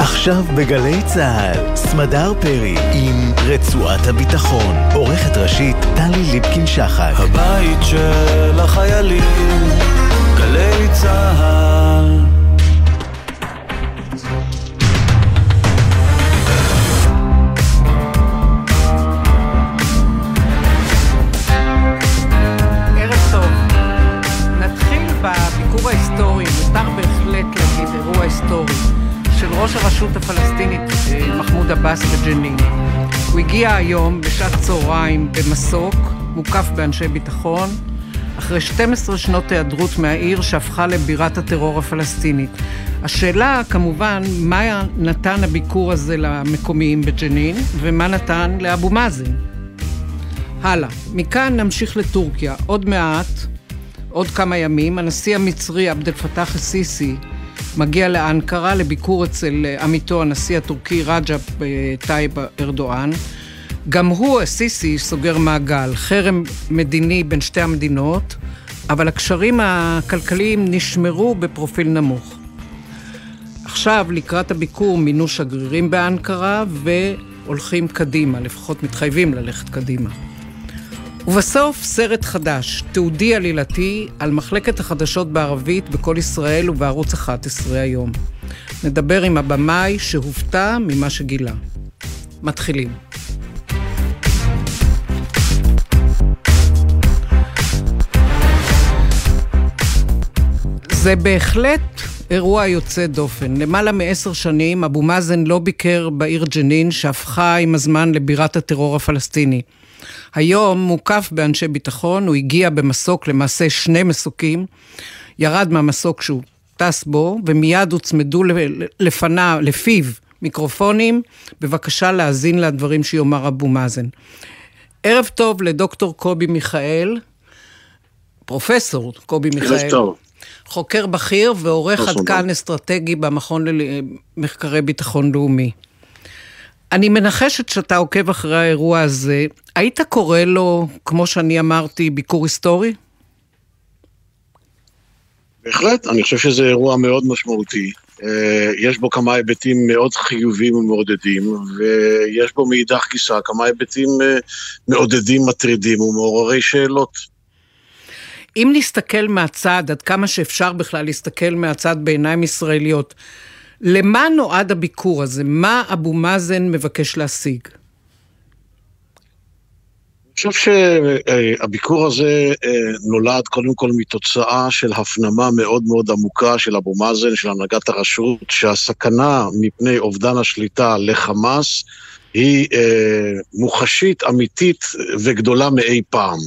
עכשיו בגלי צה"ל, סמדר פרי עם רצועת הביטחון. עורכת ראשית טלי ליפקין-שחק. הבית של החיילים, גלי צה"ל. הרשות הפלסטינית אה, מחמוד עבאס בג'נין. הוא הגיע היום בשעת צהריים במסוק, מוקף באנשי ביטחון, אחרי 12 שנות היעדרות מהעיר שהפכה לבירת הטרור הפלסטינית. השאלה כמובן, מה נתן הביקור הזה למקומיים בג'נין, ומה נתן לאבו מאזן. הלאה. מכאן נמשיך לטורקיה. עוד מעט, עוד כמה ימים, הנשיא המצרי עבד אל פתאח א-סיסי מגיע לאנקרה לביקור אצל אה, עמיתו הנשיא הטורקי רג'ב אה, טייב ארדואן. גם הוא, א-סיסי, סוגר מעגל, חרם מדיני בין שתי המדינות, אבל הקשרים הכלכליים נשמרו בפרופיל נמוך. עכשיו, לקראת הביקור, מינו שגרירים באנקרה והולכים קדימה, לפחות מתחייבים ללכת קדימה. ובסוף סרט חדש, תיעודי עלילתי, על מחלקת החדשות בערבית בקול ישראל ובערוץ 11 היום. נדבר עם הבמאי שהופתע ממה שגילה. מתחילים. זה בהחלט אירוע יוצא דופן. למעלה מעשר שנים אבו מאזן לא ביקר בעיר ג'נין, שהפכה עם הזמן לבירת הטרור הפלסטיני. היום מוקף באנשי ביטחון, הוא הגיע במסוק, למעשה שני מסוקים, ירד מהמסוק שהוא טס בו, ומיד הוצמדו לפניו, לפיו, מיקרופונים, בבקשה להאזין לדברים שיאמר אבו מאזן. ערב טוב לדוקטור קובי מיכאל, פרופסור קובי מיכאל. ערב טוב. חוקר בכיר ועורך עד כאן אסטרטגי במכון למחקרי ביטחון לאומי. אני מנחשת שאתה עוקב אחרי האירוע הזה. היית קורא לו, כמו שאני אמרתי, ביקור היסטורי? בהחלט, אני חושב שזה אירוע מאוד משמעותי. יש בו כמה היבטים מאוד חיוביים ומעודדים, ויש בו מאידך גיסא כמה היבטים מעודדים, מטרידים ומעוררי שאלות. אם נסתכל מהצד, עד כמה שאפשר בכלל להסתכל מהצד בעיניים ישראליות, למה נועד הביקור הזה? מה אבו מאזן מבקש להשיג? אני חושב שהביקור הזה נולד קודם כל מתוצאה של הפנמה מאוד מאוד עמוקה של אבו מאזן, של הנהגת הרשות, שהסכנה מפני אובדן השליטה לחמאס היא מוחשית, אמיתית וגדולה מאי פעם.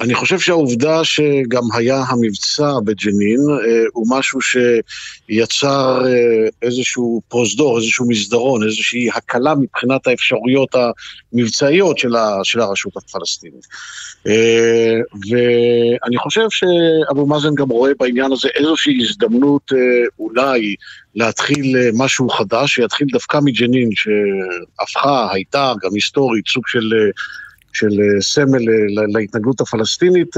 אני חושב שהעובדה שגם היה המבצע בג'נין הוא משהו שיצר איזשהו פרוזדור, איזשהו מסדרון, איזושהי הקלה מבחינת האפשרויות המבצעיות של הרשות הפלסטינית. ואני חושב שאבו מאזן גם רואה בעניין הזה איזושהי הזדמנות אולי להתחיל משהו חדש, שיתחיל דווקא מג'נין, שהפכה, הייתה גם היסטורית, סוג של... של סמל להתנגדות הפלסטינית,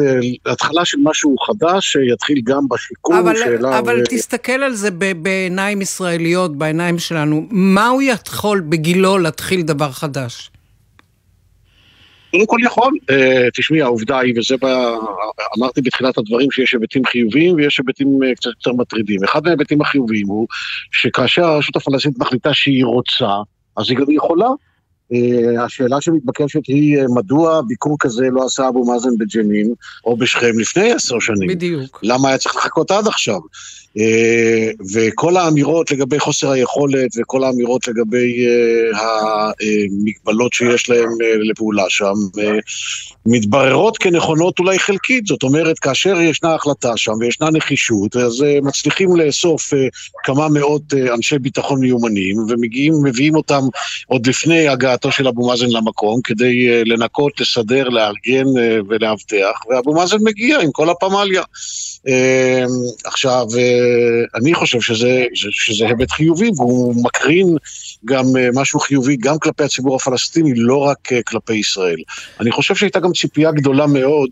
התחלה של משהו חדש שיתחיל גם בשיקום אבל, שאלה... אבל ו... תסתכל על זה בעיניים ישראליות, בעיניים שלנו, מה הוא יכול בגילו להתחיל דבר חדש? קודם כל יכול, תשמעי, העובדה היא, וזה בה, אמרתי בתחילת הדברים שיש היבטים חיוביים ויש היבטים קצת יותר מטרידים. אחד מההיבטים החיוביים הוא שכאשר הרשות הפלסטינית מחליטה שהיא רוצה, אז היא גם יכולה. השאלה שמתבקשת היא מדוע ביקור כזה לא עשה אבו מאזן בג'נין או בשכם לפני עשר שנים. בדיוק. למה היה צריך לחכות עד עכשיו? וכל האמירות לגבי חוסר היכולת וכל האמירות לגבי המגבלות שיש להם לפעולה שם מתבררות כנכונות אולי חלקית, זאת אומרת כאשר ישנה החלטה שם וישנה נחישות אז מצליחים לאסוף כמה מאות אנשי ביטחון מיומנים ומגיעים, מביאים אותם עוד לפני הגעתו של אבו מאזן למקום כדי לנקות, לסדר, לארגן ולאבטח ואבו מאזן מגיע עם כל הפמליה. עכשיו אני חושב שזה, שזה היבט חיובי, והוא מקרין גם משהו חיובי גם כלפי הציבור הפלסטיני, לא רק כלפי ישראל. אני חושב שהייתה גם ציפייה גדולה מאוד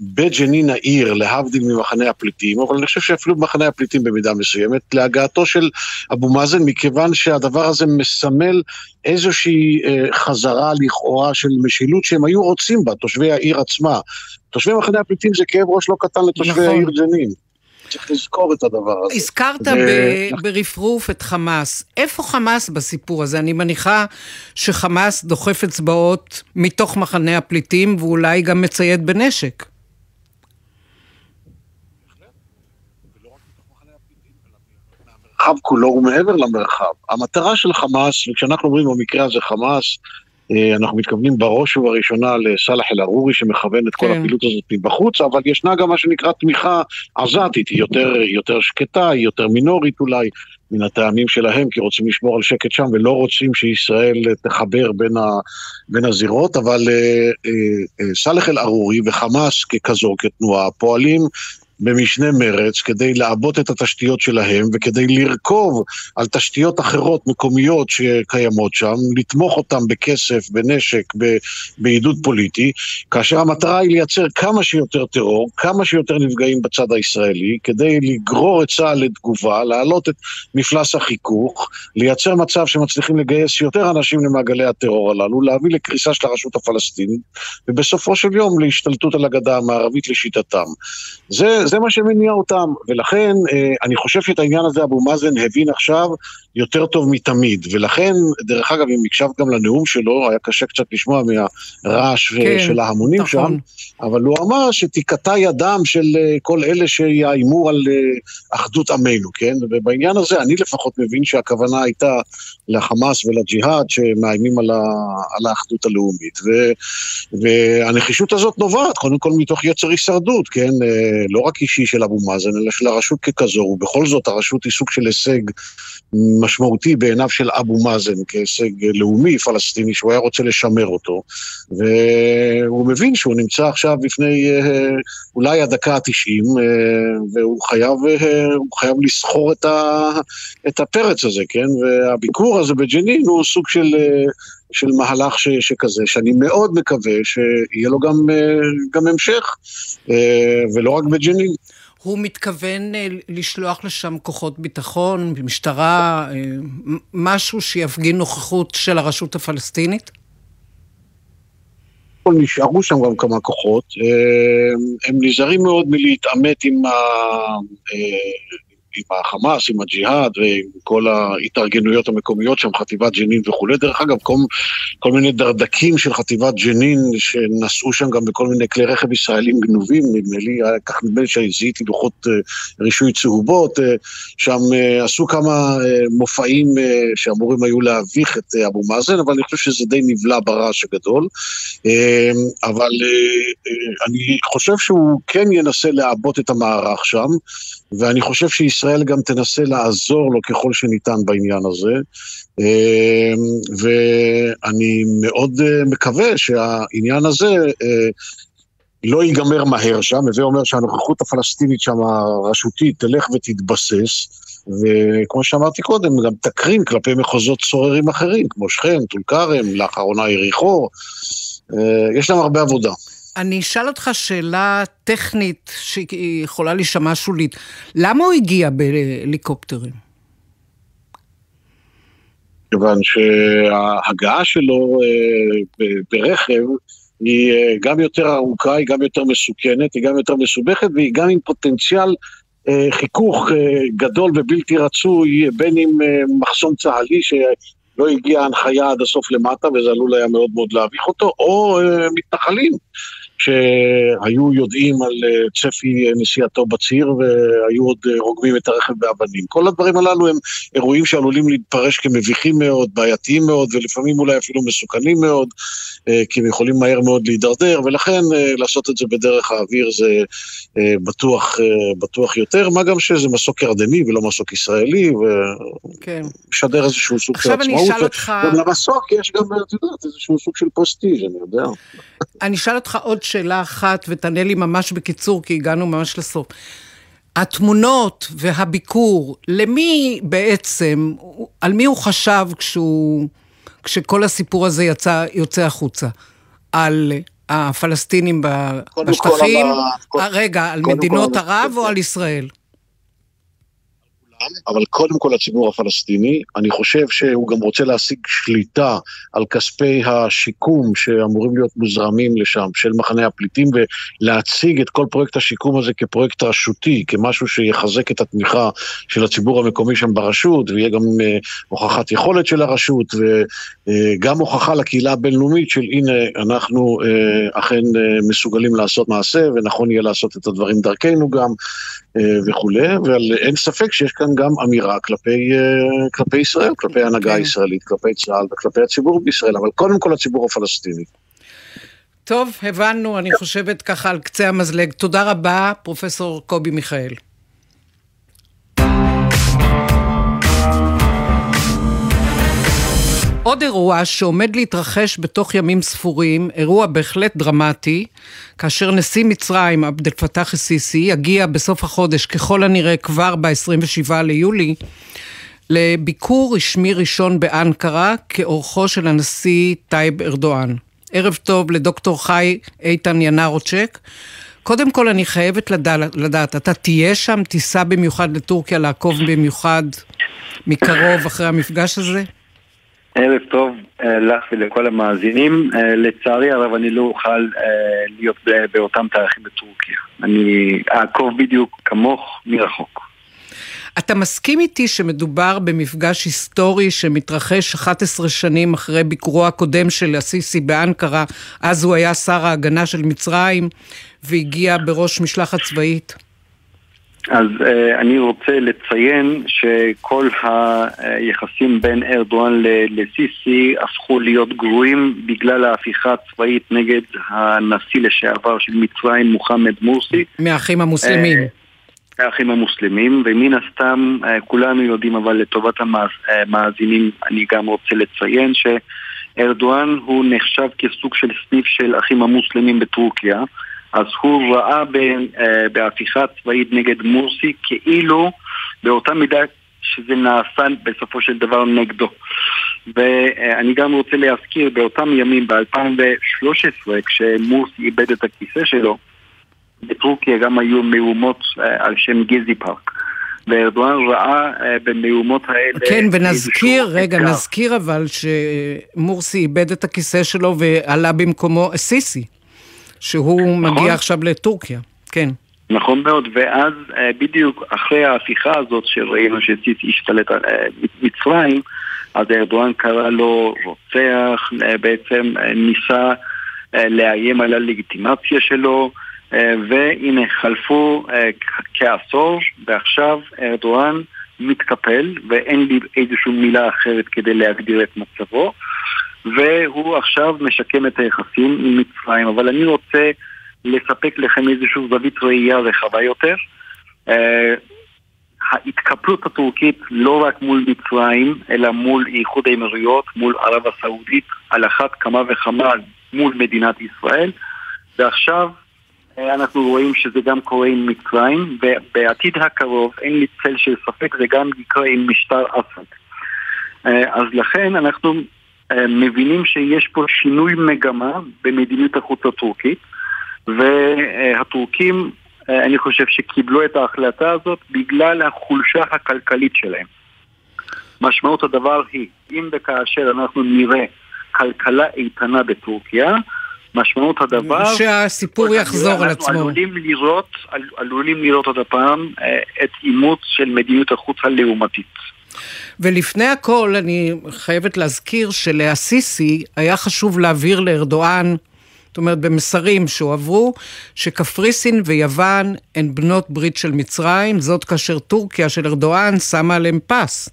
בג'נין העיר, להבדיל ממחנה הפליטים, אבל אני חושב שאפילו במחנה הפליטים במידה מסוימת, להגעתו של אבו מאזן, מכיוון שהדבר הזה מסמל איזושהי אה, חזרה לכאורה של משילות שהם היו רוצים בה, תושבי העיר עצמה. תושבי מחנה הפליטים זה כאב ראש לא קטן לתושבי נכון. העיר ג'נין. צריך לזכור את הדבר הזה. הזכרת ו... ב- ברפרוף את חמאס. איפה חמאס בסיפור הזה? אני מניחה שחמאס דוחף אצבעות מתוך מחנה הפליטים ואולי גם מצייד בנשק. המרחב כולו הוא מעבר למרחב. המטרה של חמאס, וכשאנחנו אומרים במקרה הזה חמאס, אנחנו מתכוונים בראש ובראשונה לסאלח אל-ערורי שמכוון את כל כן. הפעילות הזאת מבחוץ, אבל ישנה גם מה שנקרא תמיכה עזתית, היא יותר, יותר שקטה, היא יותר מינורית אולי, מן הטעמים שלהם, כי רוצים לשמור על שקט שם ולא רוצים שישראל תחבר בין, ה, בין הזירות, אבל אה, אה, אה, סאלח אל-ערורי וחמאס ככזו, כתנועה, פועלים במשנה מרץ כדי לעבות את התשתיות שלהם וכדי לרכוב על תשתיות אחרות מקומיות שקיימות שם, לתמוך אותם בכסף, בנשק, בעידוד פוליטי, כאשר המטרה היא לייצר כמה שיותר טרור, כמה שיותר נפגעים בצד הישראלי, כדי לגרור את צה"ל לתגובה, להעלות את מפלס החיכוך, לייצר מצב שמצליחים לגייס יותר אנשים למעגלי הטרור הללו, להביא לקריסה של הרשות הפלסטינית, ובסופו של יום להשתלטות על הגדה המערבית לשיטתם. זה, זה מה שמניע אותם, ולכן אה, אני חושב שאת העניין הזה אבו מאזן הבין עכשיו יותר טוב מתמיד, ולכן, דרך אגב, אם הקשבת גם לנאום שלו, היה קשה קצת לשמוע מהרעש כן, של ההמונים נכון. שם, אבל הוא אמר שתיקטע ידם של אה, כל אלה שיאיימו על אה, אחדות עמנו, כן? ובעניין הזה אני לפחות מבין שהכוונה הייתה לחמאס ולג'יהאד שמאיימים על, ה, על האחדות הלאומית. ו, והנחישות הזאת נובעת קודם כל מתוך יצר הישרדות, כן? לא רק אישי של אבו מאזן, אלא של הרשות ככזו, ובכל זאת הרשות היא סוג של הישג משמעותי בעיניו של אבו מאזן כהישג לאומי פלסטיני שהוא היה רוצה לשמר אותו והוא מבין שהוא נמצא עכשיו בפני אה, אולי הדקה התשעים אה, והוא חייב, אה, חייב לסחור את, ה, את הפרץ הזה, כן? והביקור הזה בג'נין הוא סוג של, של מהלך ש, שכזה, שאני מאוד מקווה שיהיה לו גם, גם המשך ולא רק בג'נין. הוא מתכוון אה, לשלוח לשם כוחות ביטחון, משטרה, אה, משהו שיפגין נוכחות של הרשות הפלסטינית? נשארו שם גם כמה כוחות, אה, הם נזהרים מאוד מלהתעמת עם ה... עם החמאס, עם הג'יהאד ועם כל ההתארגנויות המקומיות שם, חטיבת ג'נין וכולי. דרך אגב, כל, כל מיני דרדקים של חטיבת ג'נין שנסעו שם גם בכל מיני כלי רכב ישראלים גנובים, נדמה לי, כך נדמה לי שהזיהיתי לוחות uh, רישוי צהובות, uh, שם uh, עשו כמה מופעים שאמורים היו להביך את אבו מאזן, אבל אני חושב שזה די נבלע ברעש הגדול. אבל אני חושב שהוא כן ינסה לעבות את המערך שם. ואני חושב שישראל גם תנסה לעזור לו ככל שניתן בעניין הזה. אמ, ואני מאוד אה, מקווה שהעניין הזה אה, לא ייגמר מהר שם, הווה אומר שהנוכחות הפלסטינית שם, הרשותית, תלך ותתבסס, וכמו שאמרתי קודם, גם תקרין כלפי מחוזות סוררים אחרים, כמו שכם, טול כרם, לאחרונה יריחו, אה, יש להם הרבה עבודה. אני אשאל אותך שאלה טכנית שיכולה להישמע שולית. למה הוא הגיע בהליקופטרים? כיוון שההגעה שלו אה, ברכב היא אה, גם יותר ארוכה, היא גם יותר מסוכנת, היא גם יותר מסובכת והיא גם עם פוטנציאל אה, חיכוך גדול ובלתי רצוי, בין אם מחסום צה"לי שלא הגיעה הנחיה עד הסוף למטה וזה עלול היה מאוד מאוד להביך אותו, או מתנחלים שהיו יודעים על אה, צפי נסיעתו בציר והיו עוד אה, רוגמים את הרכב באבנים. כל הדברים הללו הם אירועים שעלולים להתפרש כמביכים מאוד, בעייתיים מאוד ולפעמים אולי אפילו מסוכנים מאוד, אה, כי הם יכולים מהר מאוד להידרדר, ולכן לעשות את זה בדרך האוויר זה בטוח, בטוח יותר, מה גם שזה מסוק ירדני ולא מסוק ישראלי, ומשדר כן. איזשהו סוג של עצמאות. עכשיו אני אשאל אותך... ולמסוק יש גם, את יודעת, איזשהו סוג של פוסטיז, אני יודע. אני אשאל אותך עוד שאלה אחת, ותענה לי ממש בקיצור, כי הגענו ממש לסוף. התמונות והביקור, למי בעצם, על מי הוא חשב כשהוא, כשכל הסיפור הזה יצא, יוצא החוצה? על הפלסטינים בשטחים? כל, רגע, על מדינות ערב או על ישראל? אבל קודם כל הציבור הפלסטיני, אני חושב שהוא גם רוצה להשיג שליטה על כספי השיקום שאמורים להיות מוזרמים לשם, של מחנה הפליטים, ולהציג את כל פרויקט השיקום הזה כפרויקט רשותי, כמשהו שיחזק את התמיכה של הציבור המקומי שם ברשות, ויהיה גם uh, הוכחת יכולת של הרשות, וגם uh, הוכחה לקהילה הבינלאומית של הנה, אנחנו uh, אכן uh, מסוגלים לעשות מעשה, ונכון יהיה לעשות את הדברים דרכנו גם, uh, וכולי, ואין ספק שיש כאן גם אמירה כלפי, אה, כלפי ישראל, כלפי ההנהגה. כן. הישראלית, כלפי צה"ל וכלפי הציבור בישראל, אבל קודם כל הציבור הפלסטיני. טוב, הבנו, אני חושבת ככה על קצה המזלג. תודה רבה, פרופסור קובי מיכאל. עוד אירוע שעומד להתרחש בתוך ימים ספורים, אירוע בהחלט דרמטי, כאשר נשיא מצרים, עבד אל פתאח א-סיסי, יגיע בסוף החודש, ככל הנראה כבר ב-27 ליולי, לביקור רשמי ראשון באנקרה, כאורחו של הנשיא טייב ארדואן. ערב טוב לדוקטור חי איתן ינרוג'ק. קודם כל אני חייבת לדעת, לדעת, אתה תהיה שם, תיסע במיוחד לטורקיה, לעקוב במיוחד מקרוב אחרי המפגש הזה? ערב טוב אה, לך ולכל המאזינים. אה, לצערי הרב אני לא אוכל אה, להיות באותם תאריכים בטורקיה. אני אעקוב בדיוק כמוך מרחוק. אתה מסכים איתי שמדובר במפגש היסטורי שמתרחש 11 שנים אחרי ביקורו הקודם של א-סיסי באנקרה, אז הוא היה שר ההגנה של מצרים והגיע בראש משלחת צבאית? אז uh, אני רוצה לציין שכל היחסים בין ארדואן לסיסי הפכו להיות גרועים בגלל ההפיכה הצבאית נגד הנשיא לשעבר של מצרים, מוחמד מורסי. מהאחים המוסלמים. Uh, מהאחים המוסלמים, ומן הסתם uh, כולנו יודעים, אבל לטובת המאזינים אני גם רוצה לציין שארדואן הוא נחשב כסוג של סניף של אחים המוסלמים בטורקיה. אז הוא ראה אה, בהפיכה צבאית נגד מורסי כאילו באותה מידה שזה נעשה בסופו של דבר נגדו. ואני גם רוצה להזכיר באותם ימים, ב-2013, כשמורסי איבד את הכיסא שלו, בטורקיה גם היו מהומות אה, על שם גזי פארק. וארדואן ראה אה, במהומות האלה... כן, ונזכיר, רגע, נזכיר אבל שמורסי איבד את הכיסא שלו ועלה במקומו סיסי. שהוא נכון? מגיע עכשיו לטורקיה, כן. נכון מאוד, ואז אה, בדיוק אחרי ההפיכה הזאת שראינו שסיסי השתלט על אה, מצרים, אז ארדואן קרא לו רוצח, אה, בעצם ניסה לאיים על הלגיטימציה שלו, והנה חלפו כעשור, ועכשיו ארדואן מתקפל, ואין לי איזושהי מילה אחרת כדי להגדיר את מצבו. והוא עכשיו משקם את היחסים עם מצרים. אבל אני רוצה לספק לכם איזושהי זווית ראייה רחבה יותר. Uh, ההתקפלות הטורקית לא רק מול מצרים, אלא מול איחוד האמירויות, מול ערב הסעודית, על אחת כמה וכמה מול מדינת ישראל, ועכשיו uh, אנחנו רואים שזה גם קורה עם מצרים, ובעתיד הקרוב, אין לי צל של ספק, זה גם יקרה עם משטר אסד. Uh, אז לכן אנחנו אה, מבינים שיש פה שינוי מגמה במדיניות החוץ הטורקית והטורקים, אה, אני חושב שקיבלו את ההחלטה הזאת בגלל החולשה הכלכלית שלהם. משמעות הדבר היא, אם וכאשר אנחנו נראה כלכלה איתנה בטורקיה, משמעות הדבר... שהסיפור יחזור על עצמו. אנחנו עלולים לראות, עלולים לראות עוד הפעם אה, את אימוץ של מדיניות החוץ הלעומתית. ולפני הכל, אני חייבת להזכיר שלאסיסי היה חשוב להעביר לארדואן, זאת אומרת במסרים שהועברו, שקפריסין ויוון הן בנות ברית של מצרים, זאת כאשר טורקיה של ארדואן שמה עליהם פס.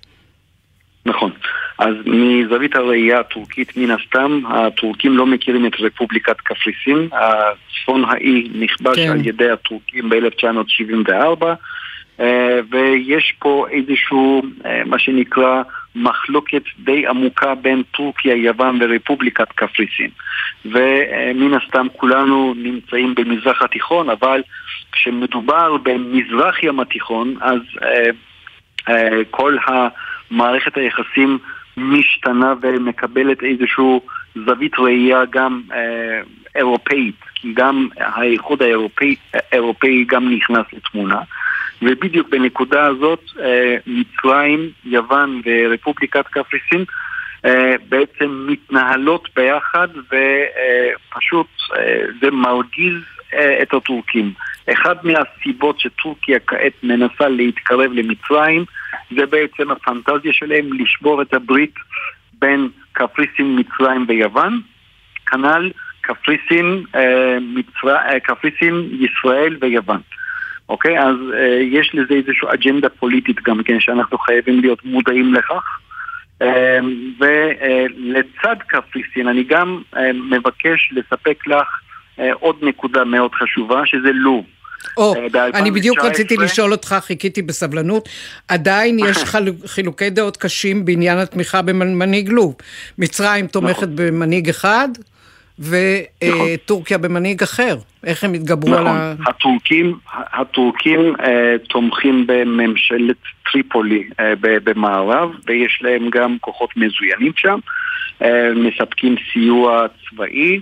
נכון. אז מזווית הראייה הטורקית, מן הסתם, הטורקים לא מכירים את רפובליקת קפריסין. הצפון האי נכבש כן. על ידי הטורקים ב-1974. אה, ויש פה איזשהו, אה, מה שנקרא, מחלוקת די עמוקה בין טורקיה, יוון ורפובליקת קפריסין. ומן הסתם כולנו נמצאים במזרח התיכון, אבל כשמדובר במזרח ים התיכון, אז אה, כל המערכת היחסים משתנה ומקבלת איזושהי זווית ראייה גם אירופאית, גם האיחוד האירופאי, האירופאי גם נכנס לתמונה. ובדיוק בנקודה הזאת אה, מצרים, יוון ורפובליקת קפריסין אה, בעצם מתנהלות ביחד ופשוט אה, זה מרגיז את הטורקים. אחד מהסיבות שטורקיה כעת מנסה להתקרב למצרים זה בעצם הפנטזיה שלהם לשבור את הברית בין קפריסין, מצרים ויוון. כנ"ל קפריסין, מצר... קפריסין, ישראל ויוון. אוקיי? אז אה, יש לזה איזושהי אג'נדה פוליטית גם כן, שאנחנו חייבים להיות מודעים לכך. אה, ולצד קפריסין אני גם אה, מבקש לספק לך אה, עוד נקודה מאוד חשובה, שזה לוב. או, אה, אני בדיוק רציתי לשאול אותך, חיכיתי בסבלנות, עדיין יש חילוקי דעות קשים בעניין התמיכה במנהיג לוב. מצרים תומכת נכון. במנהיג אחד, וטורקיה נכון. במנהיג אחר. איך הם התגברו נכון. על ה... הטורקים, הטורקים אה, תומכים בממשלת טריפולי אה, במערב, ויש להם גם כוחות מזוינים שם, אה, מספקים סיוע צבאי.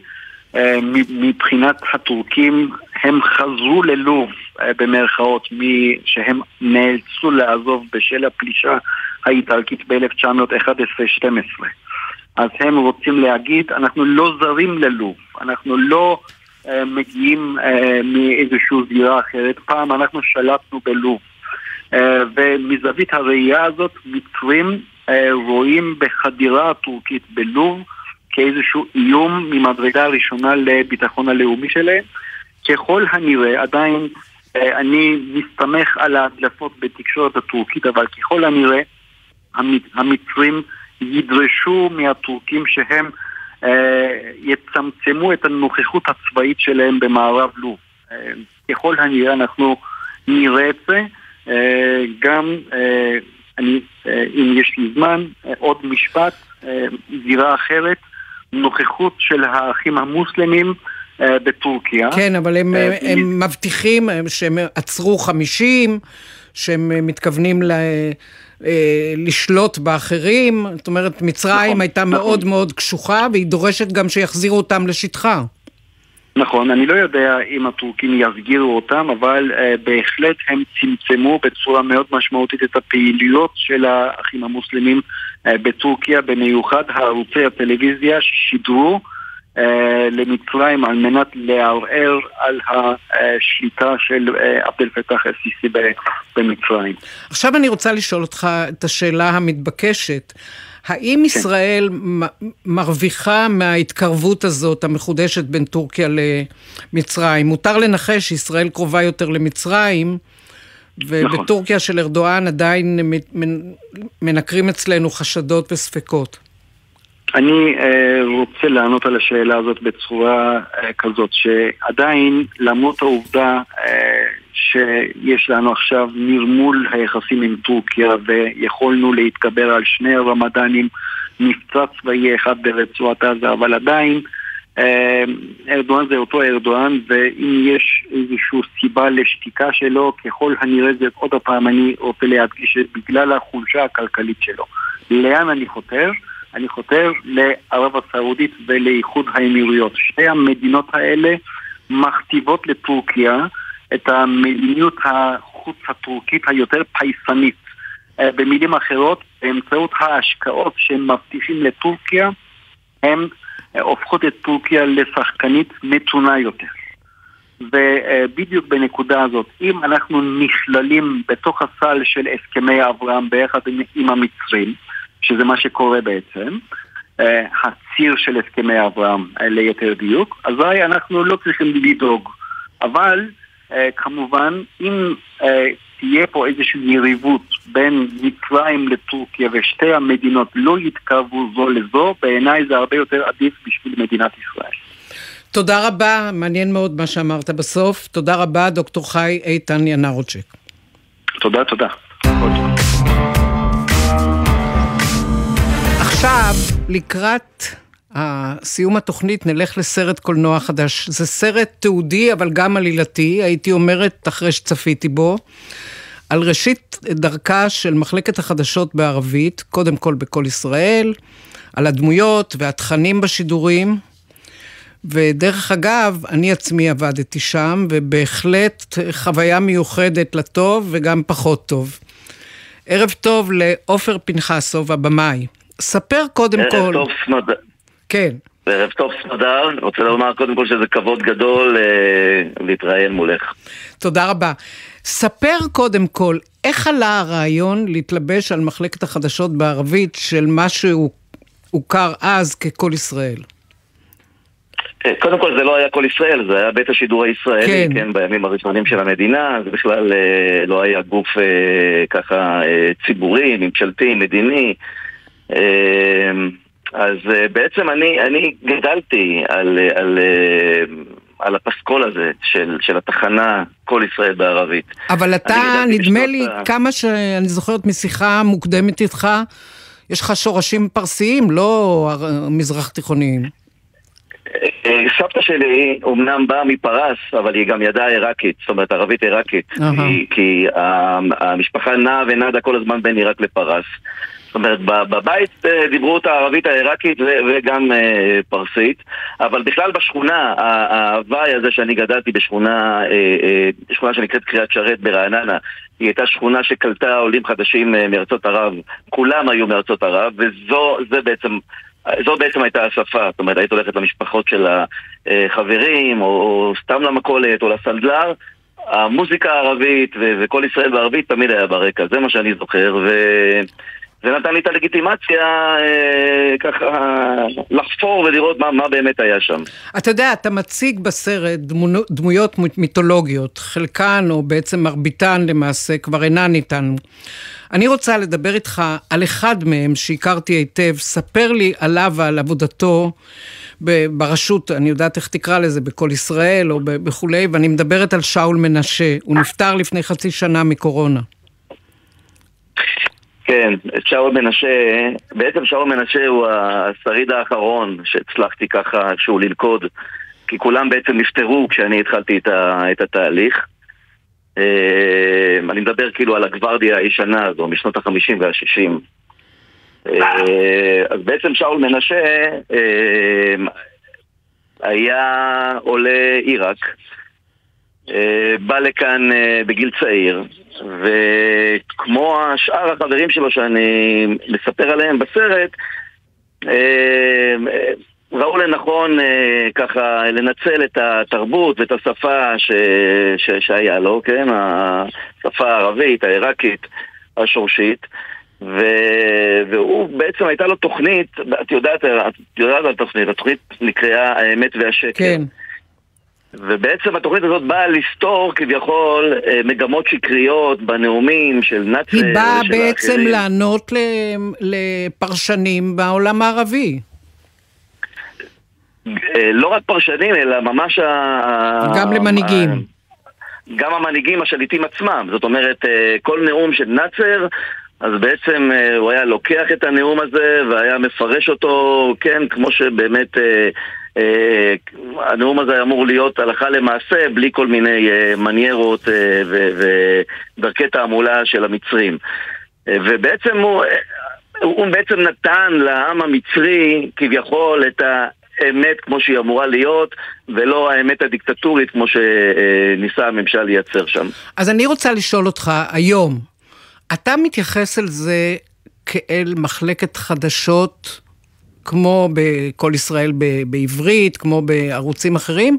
אה, מבחינת הטורקים, הם חזרו ללוב, אה, במרכאות, שהם נאלצו לעזוב בשל הפלישה האיטלקית ב-1911-12. אז הם רוצים להגיד, אנחנו לא זרים ללוב, אנחנו לא uh, מגיעים uh, מאיזושהי זירה אחרת, פעם אנחנו שלטנו בלוב. Uh, ומזווית הראייה הזאת מצרים uh, רואים בחדירה הטורקית בלוב כאיזשהו איום ממדרגה ראשונה לביטחון הלאומי שלהם. ככל הנראה, עדיין uh, אני מסתמך על ההדלפות בתקשורת הטורקית, אבל ככל הנראה המצרים ידרשו מהטורקים שהם אה, יצמצמו את הנוכחות הצבאית שלהם במערב לוב. אה, ככל הנראה אנחנו נראה את זה. אה, גם, אה, אני, אה, אם יש לי זמן, אה, עוד משפט, אה, זירה אחרת, נוכחות של האחים המוסלמים אה, בטורקיה. כן, אבל הם, אה, הם מבטיחים שהם עצרו 50, שהם מתכוונים ל... אה, לשלוט באחרים, זאת אומרת, מצרים נכון, הייתה נכון. מאוד מאוד קשוחה, והיא דורשת גם שיחזירו אותם לשטחה. נכון, אני לא יודע אם הטורקים יסגירו אותם, אבל uh, בהחלט הם צמצמו בצורה מאוד משמעותית את הפעילויות של האחים המוסלמים uh, בטורקיה, במיוחד הערוצי הטלוויזיה ששידרו אה, למצרים על מנת לערער על השליטה של אה, עבד אל-פתח א-סיסי במצרים. עכשיו אני רוצה לשאול אותך את השאלה המתבקשת. האם כן. ישראל מרוויחה מההתקרבות הזאת המחודשת בין טורקיה למצרים? מותר לנחש שישראל קרובה יותר למצרים, ובטורקיה נכון. של ארדואן עדיין מנקרים אצלנו חשדות וספקות. אני uh, רוצה לענות על השאלה הזאת בצורה uh, כזאת, שעדיין למרות העובדה uh, שיש לנו עכשיו נרמול היחסים עם טורקיה ויכולנו להתגבר על שני רמדאנים, מבצע צבאי אחד ברצועת עזה, אבל עדיין ארדואן זה אותו ארדואן, ואם יש איזושהי סיבה לשתיקה שלו, ככל הנראה זה עוד פעם אני רוצה להדגיש בגלל החולשה הכלכלית שלו. לאן אני חותר? אני חותר לערב הסעודית ולאיחוד האמירויות. שתי המדינות האלה מכתיבות לטורקיה את המדיניות החוץ הטורקית היותר פייסנית. אה, במילים אחרות, באמצעות ההשקעות שהם מבטיחים לטורקיה, הם אה, הופכות את טורקיה לשחקנית מתונה יותר. ובדיוק בנקודה הזאת, אם אנחנו נכללים בתוך הסל של הסכמי אברהם ביחד עם המצרים, שזה מה שקורה בעצם, אה, הציר של הסכמי אברהם אה, ליתר דיוק, אזי אנחנו לא צריכים לדאוג. אבל אה, כמובן, אם תהיה פה איזושהי יריבות בין מצרים לטורקיה ושתי המדינות לא יתקרבו זו לזו, בעיניי זה הרבה יותר עדיף בשביל מדינת ישראל. תודה רבה, מעניין מאוד מה שאמרת בסוף. תודה רבה, דוקטור חי איתן ינרוצ'ק. תודה, תודה. עכשיו, לקראת סיום התוכנית נלך לסרט קולנוע חדש. זה סרט תיעודי, אבל גם עלילתי, הייתי אומרת, אחרי שצפיתי בו. על ראשית דרכה של מחלקת החדשות בערבית, קודם כל בכל ישראל, על הדמויות והתכנים בשידורים. ודרך אגב, אני עצמי עבדתי שם, ובהחלט חוויה מיוחדת לטוב וגם פחות טוב. ערב טוב לעופר פנחסוב, הבמאי. ספר קודם ערב כל... ערב טוב סמדר. כן. ערב טוב סמדר, רוצה לומר קודם כל שזה כבוד גדול אה, להתראיין מולך. תודה רבה. ספר קודם כל, איך עלה הרעיון להתלבש על מחלקת החדשות בערבית של מה שהוכר אז ככל ישראל? אה, קודם כל זה לא היה כל ישראל, זה היה בית השידור הישראלי, כן, כן בימים הראשונים של המדינה, זה בכלל אה, לא היה גוף אה, ככה אה, ציבורי, ממשלתי, מדיני. אה, אז אה, בעצם אני, אני גדלתי על, אה, על, אה, על הפסקול הזה של, של התחנה כל ישראל בערבית. אבל אתה, נדמה לי, ה... כמה שאני זוכרת משיחה מוקדמת איתך, יש לך שורשים פרסיים, לא מזרח תיכוניים. סבתא שלי אומנם באה מפרס, אבל היא גם ידעה עיראקית, זאת אומרת ערבית עיראקית. כי, כי המשפחה נעה ונדה כל הזמן בין עיראק לפרס. זאת אומרת, בבית אה, דיברו את הערבית העיראקית וגם אה, פרסית, אבל בכלל בשכונה, ההוואי הזה שאני גדלתי בשכונה, אה, שכונה שנקראת קריית שרת ברעננה, היא הייתה שכונה שקלטה עולים חדשים מארצות ערב, כולם היו מארצות ערב, וזו בעצם... זו בעצם הייתה השפה, זאת אומרת, היית הולכת למשפחות של החברים, או, או סתם למכולת, או לסנדלר, המוזיקה הערבית וכל ישראל בערבית תמיד היה ברקע, זה מה שאני זוכר, ו... זה נתן לי את הלגיטימציה אה, ככה לחפור ולראות מה, מה באמת היה שם. אתה יודע, אתה מציג בסרט דמו, דמויות מיתולוגיות, חלקן או בעצם מרביתן למעשה כבר אינן איתנו. אני רוצה לדבר איתך על אחד מהם שהכרתי היטב, ספר לי עליו ועל עבודתו. ברשות, אני יודעת איך תקרא לזה, בכל ישראל או בכולי, ואני מדברת על שאול מנשה, הוא נפטר לפני חצי שנה מקורונה. כן, שאול מנשה, בעצם שאול מנשה הוא השריד האחרון שהצלחתי ככה איכשהו ללכוד כי כולם בעצם נפטרו כשאני התחלתי את, ה, את התהליך. אה, אני מדבר כאילו על הגוורדיה הישנה הזו, משנות החמישים והשישים. אה, אז בעצם שאול מנשה אה, היה עולה עיראק בא לכאן בגיל צעיר וכמו השאר החברים שלו שאני מספר עליהם בסרט, אה, ראו לנכון אה, ככה לנצל את התרבות ואת השפה ש, ש, שהיה לו, כן? השפה הערבית, העיראקית, השורשית. ו... והוא בעצם הייתה לו תוכנית, את יודעת, את יודעת על תוכנית, התוכנית נקראה האמת והשקר. כן. ובעצם התוכנית הזאת באה לסתור כביכול אה, מגמות שקריות בנאומים של נאצר היא באה בעצם האחרים. לענות לפרשנים בעולם הערבי. אה, לא רק פרשנים, אלא ממש ה... גם למנהיגים. גם המנהיגים השליטים עצמם. זאת אומרת, אה, כל נאום של נאצר, אז בעצם הוא היה לוקח את הנאום הזה והיה מפרש אותו, כן, כמו שבאמת הנאום הזה אמור להיות הלכה למעשה בלי כל מיני אה, מניירות אה, ודרכי תעמולה של המצרים. ובעצם הוא, הוא בעצם נתן לעם המצרי כביכול את האמת כמו שהיא אמורה להיות, ולא האמת הדיקטטורית כמו שניסה הממשל לייצר שם. אז אני רוצה לשאול אותך היום, אתה מתייחס אל זה כאל מחלקת חדשות כמו בכל ישראל בעברית, כמו בערוצים אחרים,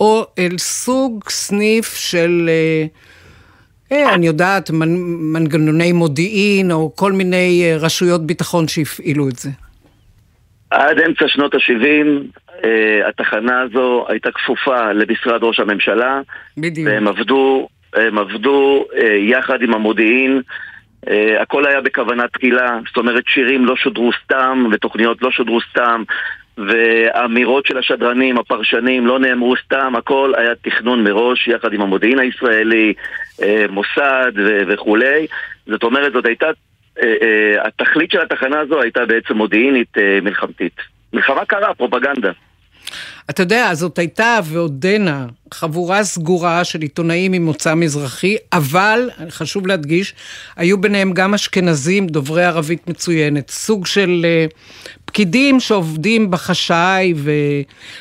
או אל סוג סניף של, אה, אה, אני יודעת, מנ, מנגנוני מודיעין, או כל מיני אה, רשויות ביטחון שהפעילו את זה? עד אמצע שנות ה-70 אה, התחנה הזו הייתה כפופה למשרד ראש הממשלה. בדיוק. והם עבדו, הם עבדו אה, יחד עם המודיעין. Uh, הכל היה בכוונה תחילה, זאת אומרת שירים לא שודרו סתם ותוכניות לא שודרו סתם ואמירות של השדרנים, הפרשנים לא נאמרו סתם, הכל היה תכנון מראש יחד עם המודיעין הישראלי, uh, מוסד ו- וכולי. זאת אומרת, זאת הייתה, uh, uh, התכלית של התחנה הזו הייתה בעצם מודיעינית uh, מלחמתית. מלחמה קרה, פרופגנדה. אתה יודע, זאת הייתה ועודנה חבורה סגורה של עיתונאים ממוצא מזרחי, אבל, חשוב להדגיש, היו ביניהם גם אשכנזים דוברי ערבית מצוינת. סוג של uh, פקידים שעובדים בחשאי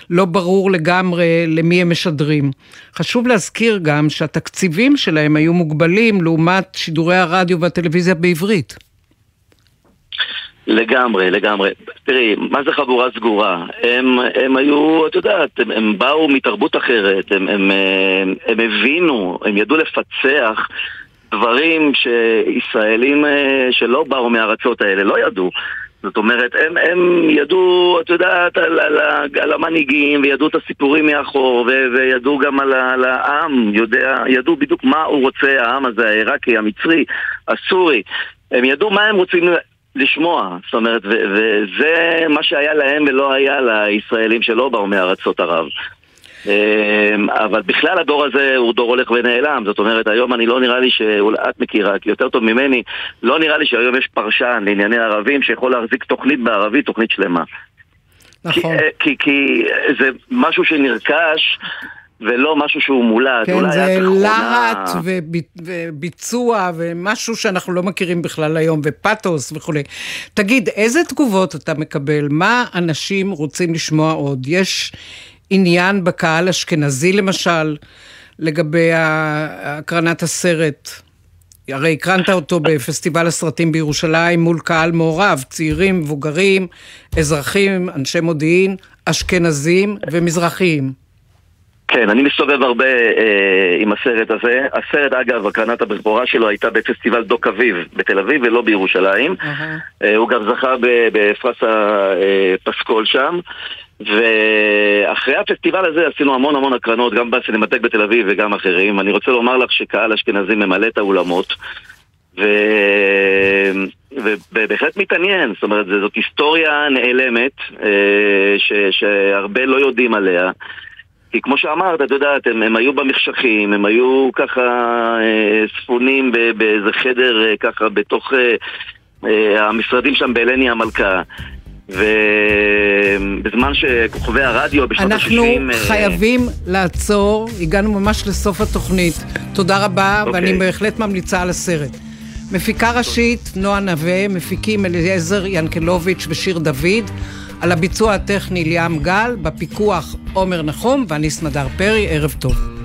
ולא ברור לגמרי למי הם משדרים. חשוב להזכיר גם שהתקציבים שלהם היו מוגבלים לעומת שידורי הרדיו והטלוויזיה בעברית. לגמרי, לגמרי. תראי, מה זה חבורה סגורה? הם, הם היו, את יודעת, הם, הם באו מתרבות אחרת, הם, הם, הם, הם הבינו, הם ידעו לפצח דברים שישראלים אה, שלא באו מהארצות האלה לא ידעו. זאת אומרת, הם, הם ידעו, את יודעת, על, על, על המנהיגים, וידעו את הסיפורים מאחור, ו, וידעו גם על, על העם, יודע, ידעו בדיוק מה הוא רוצה, העם הזה, העיראקי, המצרי, הסורי. הם ידעו מה הם רוצים לשמוע, זאת אומרת, וזה מה שהיה להם ולא היה לישראלים שלא באו מארצות ערב. אמ, אבל בכלל הדור הזה הוא דור הולך ונעלם, זאת אומרת היום אני לא נראה לי שאולי את מכירה, כי יותר טוב ממני, לא נראה לי שהיום יש פרשן לענייני ערבים שיכול להחזיק תוכנית בערבית, תוכנית שלמה. נכון. כי, אה, כי, כי זה משהו שנרכש ולא משהו שהוא מולד. כן, זה להט וביצוע ומשהו שאנחנו לא מכירים בכלל היום, ופתוס וכולי. תגיד, איזה תגובות אתה מקבל? מה אנשים רוצים לשמוע עוד? יש עניין בקהל אשכנזי למשל, לגבי הקרנת הסרט? הרי הקרנת אותו בפסטיבל הסרטים בירושלים מול קהל מעורב, צעירים, מבוגרים, אזרחים, אנשי מודיעין, אשכנזים ומזרחיים. כן, אני מסתובב הרבה אה, עם הסרט הזה. הסרט, אגב, הקרנת הבכורה שלו הייתה בפסטיבל דוק אביב בתל אביב ולא בירושלים. Uh-huh. אה, הוא גם זכה בפרס הפסקול שם. ואחרי הפסטיבל הזה עשינו המון המון הקרנות, גם בסינמטק בתל אביב וגם אחרים. אני רוצה לומר לך שקהל אשכנזי ממלא את האולמות. ו... ובהחלט מתעניין, זאת אומרת, זאת היסטוריה נעלמת אה, ש... שהרבה לא יודעים עליה. כי כמו שאמרת, את יודעת, הם, הם היו במחשכים, הם היו ככה אה, ספונים באיזה חדר אה, ככה בתוך אה, אה, המשרדים שם בהלני המלכה. ובזמן שכוכבי הרדיו בשנות ה-60... אנחנו אה, חייבים לעצור, הגענו ממש לסוף התוכנית. תודה רבה, okay. ואני אוקיי. בהחלט ממליצה על הסרט. מפיקה ראשית, נועה נווה, מפיקים אליעזר ינקלוביץ' ושיר דוד. על הביצוע הטכני ליאם גל, בפיקוח עומר נחום ואני סמדר פרי, ערב טוב.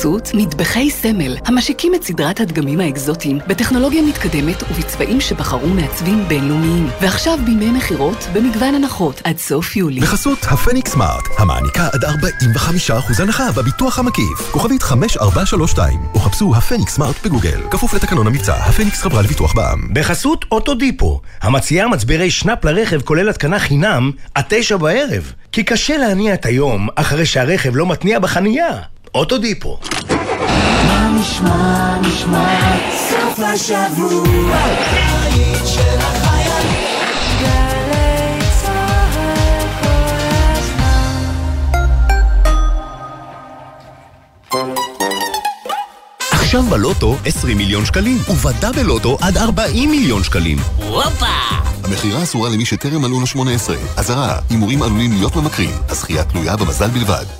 בחסות מטבחי סמל, המשיקים את סדרת הדגמים האקזוטיים בטכנולוגיה מתקדמת ובצבעים שבחרו מעצבים בינלאומיים. ועכשיו בימי מכירות במגוון הנחות עד סוף יולי. בחסות הפניקס סמארט, המעניקה עד 45% הנחה בביטוח המקיף. כוכבית 5432, או חפשו הפניקס סמארט בגוגל. כפוף לתקנון המבצע, הפניקס חברה לביטוח בע"מ. בחסות אוטודיפו, המציעה מצברי שנאפ לרכב כולל התקנה חינם עד תשע בערב. כי קשה להניע את היום אחרי שהרכב לא מתניע בחנייה. אוטודיפו. מה נשמע, נשמע, סוף השבוע, עכשיו בלוטו 20 מיליון שקלים, ובדאבל לוטו עד 40 מיליון שקלים. הופה! המכירה אסורה למי שטרם מלאו לו 18. אזהרה, הימורים עלולים להיות ממכרים. הזכייה תלויה במזל בלבד.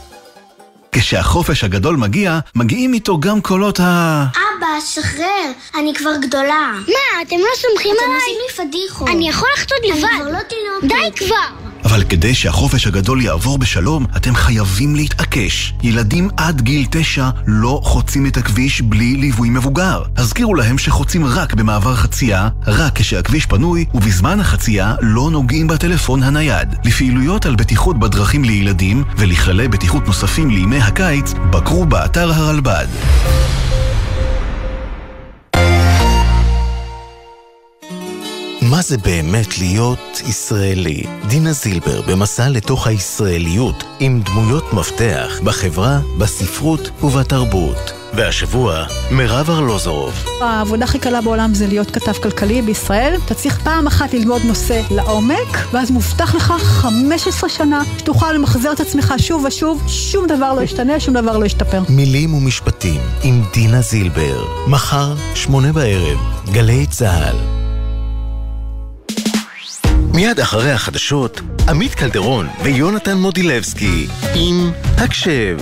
כשהחופש הגדול מגיע, מגיעים איתו גם קולות ה... אבא, שחרר, אני כבר גדולה. מה, אתם לא סומכים עליי? אתם עושים לי פדיחות. אני יכול לחטות לבד. אני כבר לא תינוקת. די כבר! אבל כדי שהחופש הגדול יעבור בשלום, אתם חייבים להתעקש. ילדים עד גיל תשע לא חוצים את הכביש בלי ליווי מבוגר. הזכירו להם שחוצים רק במעבר חצייה, רק כשהכביש פנוי, ובזמן החצייה לא נוגעים בטלפון הנייד. לפעילויות על בטיחות בדרכים לילדים ולכללי בטיחות נוספים לימי הקיץ, בקרו באתר הרלב"ד. מה זה באמת להיות ישראלי? דינה זילבר במסע לתוך הישראליות עם דמויות מפתח בחברה, בספרות ובתרבות. והשבוע, מירב ארלוזורוב. העבודה הכי קלה בעולם זה להיות כתב כלכלי בישראל. אתה צריך פעם אחת ללמוד נושא לעומק, ואז מובטח לך 15 שנה שתוכל למחזר את עצמך שוב ושוב, שום דבר לא ישתנה, שום דבר לא ישתפר. מילים ומשפטים עם דינה זילבר, מחר, שמונה בערב, גלי צה"ל. מיד אחרי החדשות, עמית קלדרון ויונתן מודילבסקי עם הקשב.